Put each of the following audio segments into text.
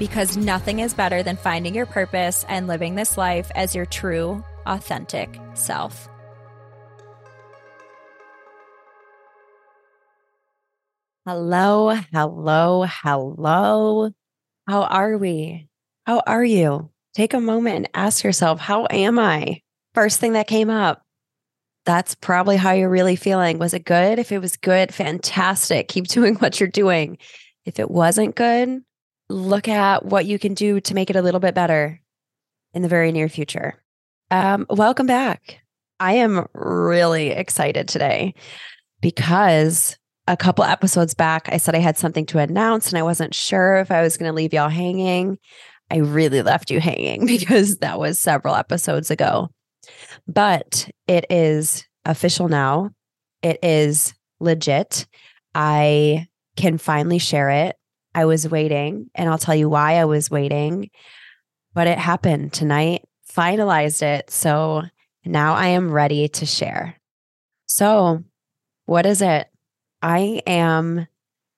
because nothing is better than finding your purpose and living this life as your true, authentic self. Hello, hello, hello. How are we? How are you? Take a moment and ask yourself, How am I? First thing that came up. That's probably how you're really feeling. Was it good? If it was good, fantastic. Keep doing what you're doing. If it wasn't good, look at what you can do to make it a little bit better in the very near future. Um, welcome back. I am really excited today because a couple episodes back, I said I had something to announce and I wasn't sure if I was going to leave y'all hanging. I really left you hanging because that was several episodes ago. But it is official now. It is legit. I can finally share it. I was waiting, and I'll tell you why I was waiting. But it happened tonight, finalized it. So now I am ready to share. So, what is it? I am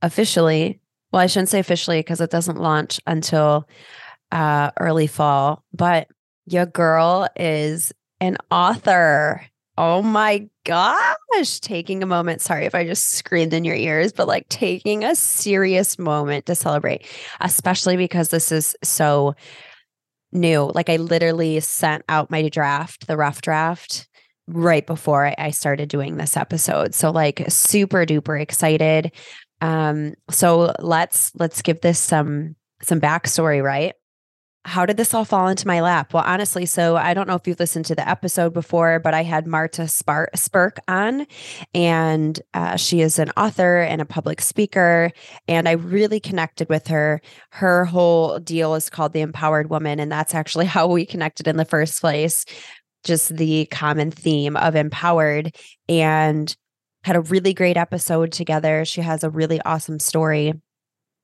officially, well, I shouldn't say officially because it doesn't launch until uh, early fall, but your girl is an author. Oh my gosh, taking a moment. Sorry if I just screamed in your ears, but like taking a serious moment to celebrate, especially because this is so new. Like I literally sent out my draft, the rough draft, right before I started doing this episode. So like super duper excited. Um, so let's let's give this some some backstory, right? How did this all fall into my lap? Well, honestly, so I don't know if you've listened to the episode before, but I had Marta Spar- Spirk on, and uh, she is an author and a public speaker. And I really connected with her. Her whole deal is called The Empowered Woman. And that's actually how we connected in the first place, just the common theme of empowered. And had a really great episode together. She has a really awesome story.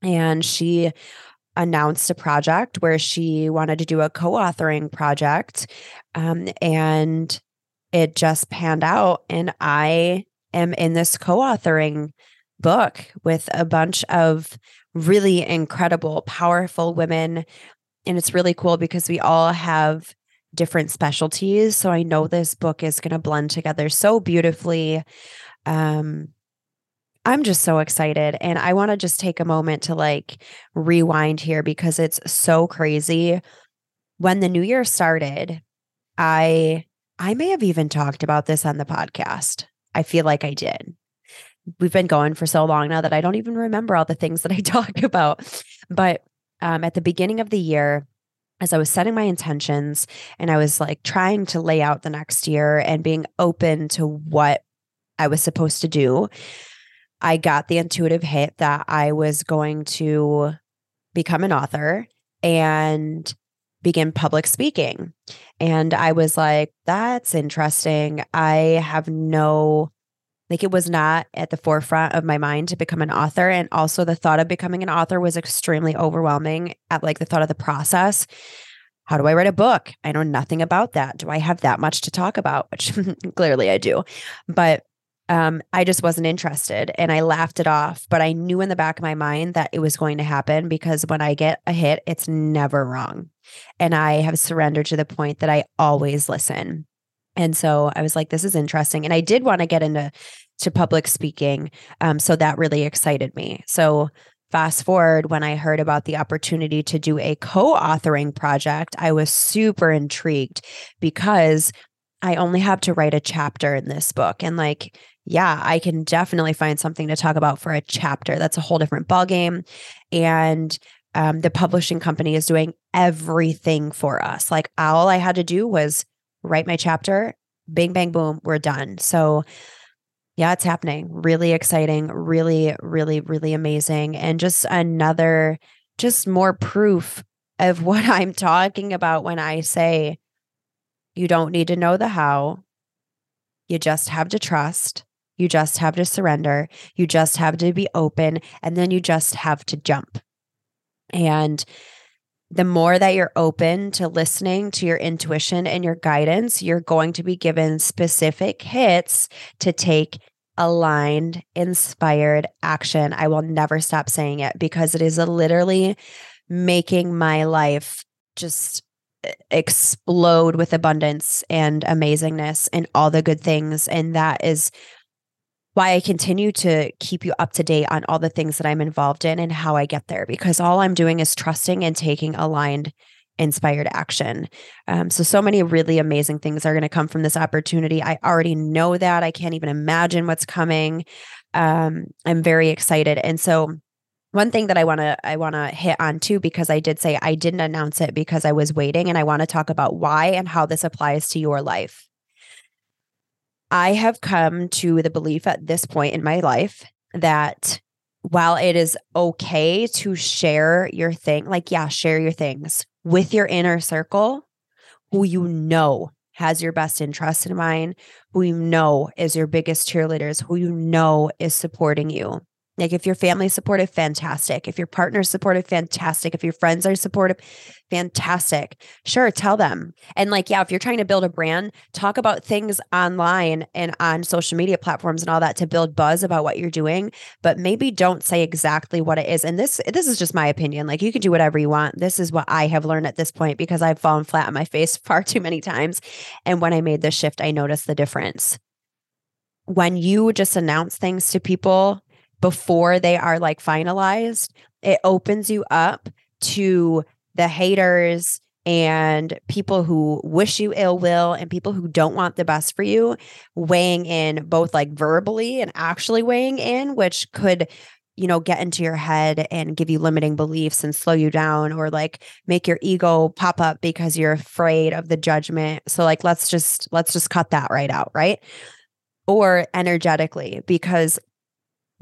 And she announced a project where she wanted to do a co-authoring project. Um, and it just panned out and i am in this co-authoring book with a bunch of really incredible powerful women. And it's really cool because we all have different specialties. So i know this book is going to blend together so beautifully. Um I'm just so excited. And I want to just take a moment to like rewind here because it's so crazy. When the new year started, I I may have even talked about this on the podcast. I feel like I did. We've been going for so long now that I don't even remember all the things that I talk about. But um, at the beginning of the year, as I was setting my intentions and I was like trying to lay out the next year and being open to what I was supposed to do, I got the intuitive hit that I was going to become an author and begin public speaking. And I was like, that's interesting. I have no, like, it was not at the forefront of my mind to become an author. And also, the thought of becoming an author was extremely overwhelming at like the thought of the process. How do I write a book? I know nothing about that. Do I have that much to talk about? Which clearly I do. But um, I just wasn't interested and I laughed it off. But I knew in the back of my mind that it was going to happen because when I get a hit, it's never wrong. And I have surrendered to the point that I always listen. And so I was like, this is interesting. And I did want to get into to public speaking. Um, so that really excited me. So fast forward when I heard about the opportunity to do a co-authoring project, I was super intrigued because I only have to write a chapter in this book. And like yeah, I can definitely find something to talk about for a chapter. That's a whole different ballgame. And um, the publishing company is doing everything for us. Like all I had to do was write my chapter, bing, bang, boom, we're done. So, yeah, it's happening. Really exciting, really, really, really amazing. And just another, just more proof of what I'm talking about when I say you don't need to know the how. You just have to trust. You just have to surrender. You just have to be open. And then you just have to jump. And the more that you're open to listening to your intuition and your guidance, you're going to be given specific hits to take aligned, inspired action. I will never stop saying it because it is literally making my life just eh, explode with abundance and amazingness and all the good things. And that is why I continue to keep you up to date on all the things that I'm involved in and how I get there, because all I'm doing is trusting and taking aligned, inspired action. Um, so, so many really amazing things are going to come from this opportunity. I already know that. I can't even imagine what's coming. Um, I'm very excited. And so, one thing that I want to I want to hit on too because I did say I didn't announce it because I was waiting and I want to talk about why and how this applies to your life. I have come to the belief at this point in my life that while it is okay to share your thing, like, yeah, share your things with your inner circle, who you know has your best interest in mind, who you know is your biggest cheerleaders, who you know is supporting you. Like if your family is supportive, fantastic. If your partner is supportive, fantastic. If your friends are supportive, fantastic. Sure, tell them. And like, yeah, if you're trying to build a brand, talk about things online and on social media platforms and all that to build buzz about what you're doing, but maybe don't say exactly what it is. And this this is just my opinion. Like you can do whatever you want. This is what I have learned at this point because I've fallen flat on my face far too many times. And when I made this shift, I noticed the difference. When you just announce things to people before they are like finalized, it opens you up to the haters and people who wish you ill will and people who don't want the best for you weighing in both like verbally and actually weighing in which could you know get into your head and give you limiting beliefs and slow you down or like make your ego pop up because you're afraid of the judgment. So like let's just let's just cut that right out right? Or energetically because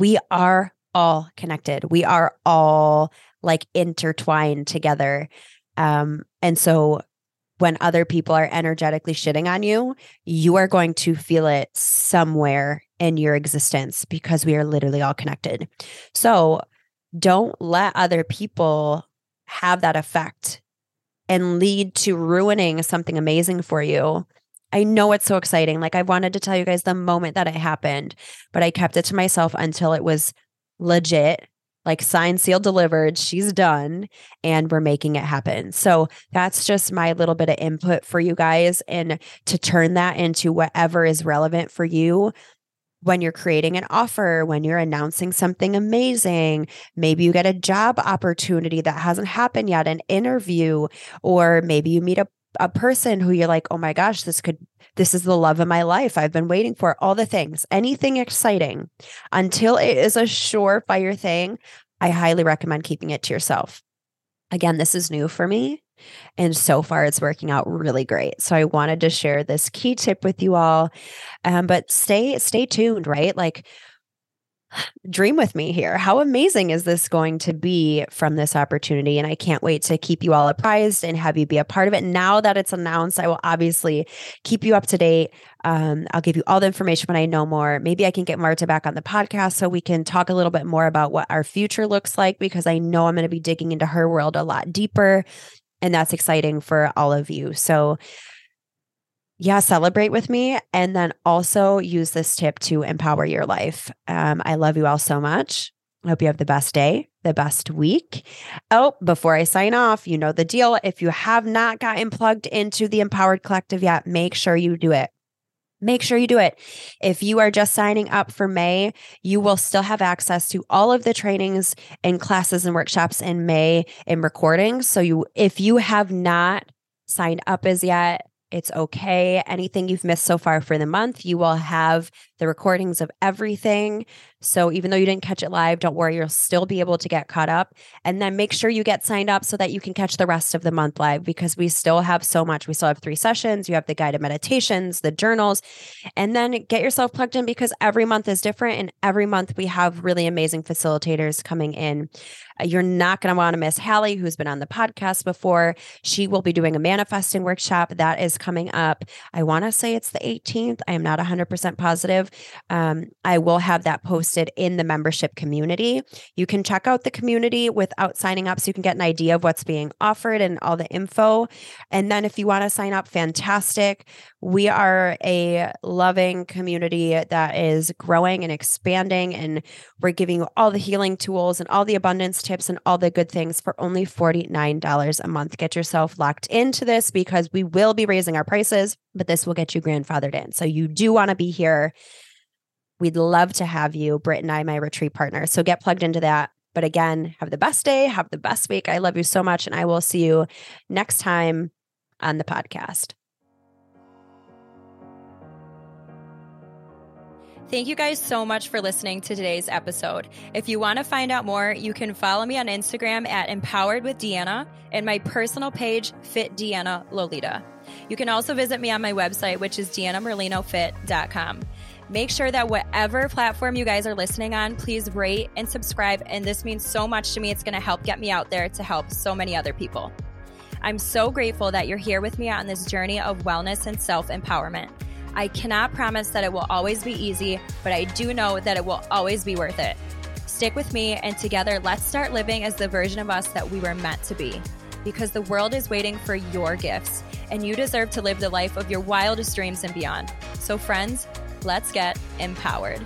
we are all connected. We are all like intertwined together. Um, and so when other people are energetically shitting on you, you are going to feel it somewhere in your existence because we are literally all connected. So don't let other people have that effect and lead to ruining something amazing for you I know it's so exciting. Like I wanted to tell you guys the moment that it happened, but I kept it to myself until it was legit, like signed, sealed, delivered. She's done, and we're making it happen. So that's just my little bit of input for you guys, and to turn that into whatever is relevant for you when you're creating an offer, when you're announcing something amazing, maybe you get a job opportunity that hasn't happened yet, an interview, or maybe you meet a a person who you're like, oh my gosh, this could, this is the love of my life. I've been waiting for all the things, anything exciting until it is a surefire thing. I highly recommend keeping it to yourself. Again, this is new for me. And so far, it's working out really great. So I wanted to share this key tip with you all. Um, but stay stay tuned, right? Like dream with me here. How amazing is this going to be from this opportunity? And I can't wait to keep you all apprised and have you be a part of it. Now that it's announced, I will obviously keep you up to date. Um, I'll give you all the information when I know more. Maybe I can get Marta back on the podcast so we can talk a little bit more about what our future looks like because I know I'm going to be digging into her world a lot deeper. And that's exciting for all of you. So, yeah, celebrate with me. And then also use this tip to empower your life. Um, I love you all so much. I hope you have the best day, the best week. Oh, before I sign off, you know the deal. If you have not gotten plugged into the Empowered Collective yet, make sure you do it. Make sure you do it. If you are just signing up for May, you will still have access to all of the trainings and classes and workshops in May and recordings. So you if you have not signed up as yet, it's okay. Anything you've missed so far for the month, you will have the recordings of everything. So even though you didn't catch it live, don't worry, you'll still be able to get caught up. And then make sure you get signed up so that you can catch the rest of the month live because we still have so much. We still have three sessions, you have the guided meditations, the journals, and then get yourself plugged in because every month is different. And every month we have really amazing facilitators coming in. Uh, you're not going to want to miss Hallie, who's been on the podcast before. She will be doing a manifesting workshop that is coming up. I want to say it's the 18th. I am not 100% positive. Um, I will have that posted in the membership community. You can check out the community without signing up so you can get an idea of what's being offered and all the info. And then if you want to sign up, fantastic. We are a loving community that is growing and expanding, and we're giving you all the healing tools and all the abundance tips and all the good things for only $49 a month. Get yourself locked into this because we will be raising our prices, but this will get you grandfathered in. So you do want to be here. We'd love to have you, Britt and I, my retreat partner. So get plugged into that. But again, have the best day, have the best week. I love you so much. And I will see you next time on the podcast. Thank you guys so much for listening to today's episode. If you want to find out more, you can follow me on Instagram at Empowered with Deanna and my personal page, Fit Deanna Lolita. You can also visit me on my website, which is deannamerlinofit.com. Make sure that whatever platform you guys are listening on, please rate and subscribe. And this means so much to me. It's going to help get me out there to help so many other people. I'm so grateful that you're here with me on this journey of wellness and self empowerment. I cannot promise that it will always be easy, but I do know that it will always be worth it. Stick with me, and together, let's start living as the version of us that we were meant to be. Because the world is waiting for your gifts, and you deserve to live the life of your wildest dreams and beyond. So, friends, let's get empowered.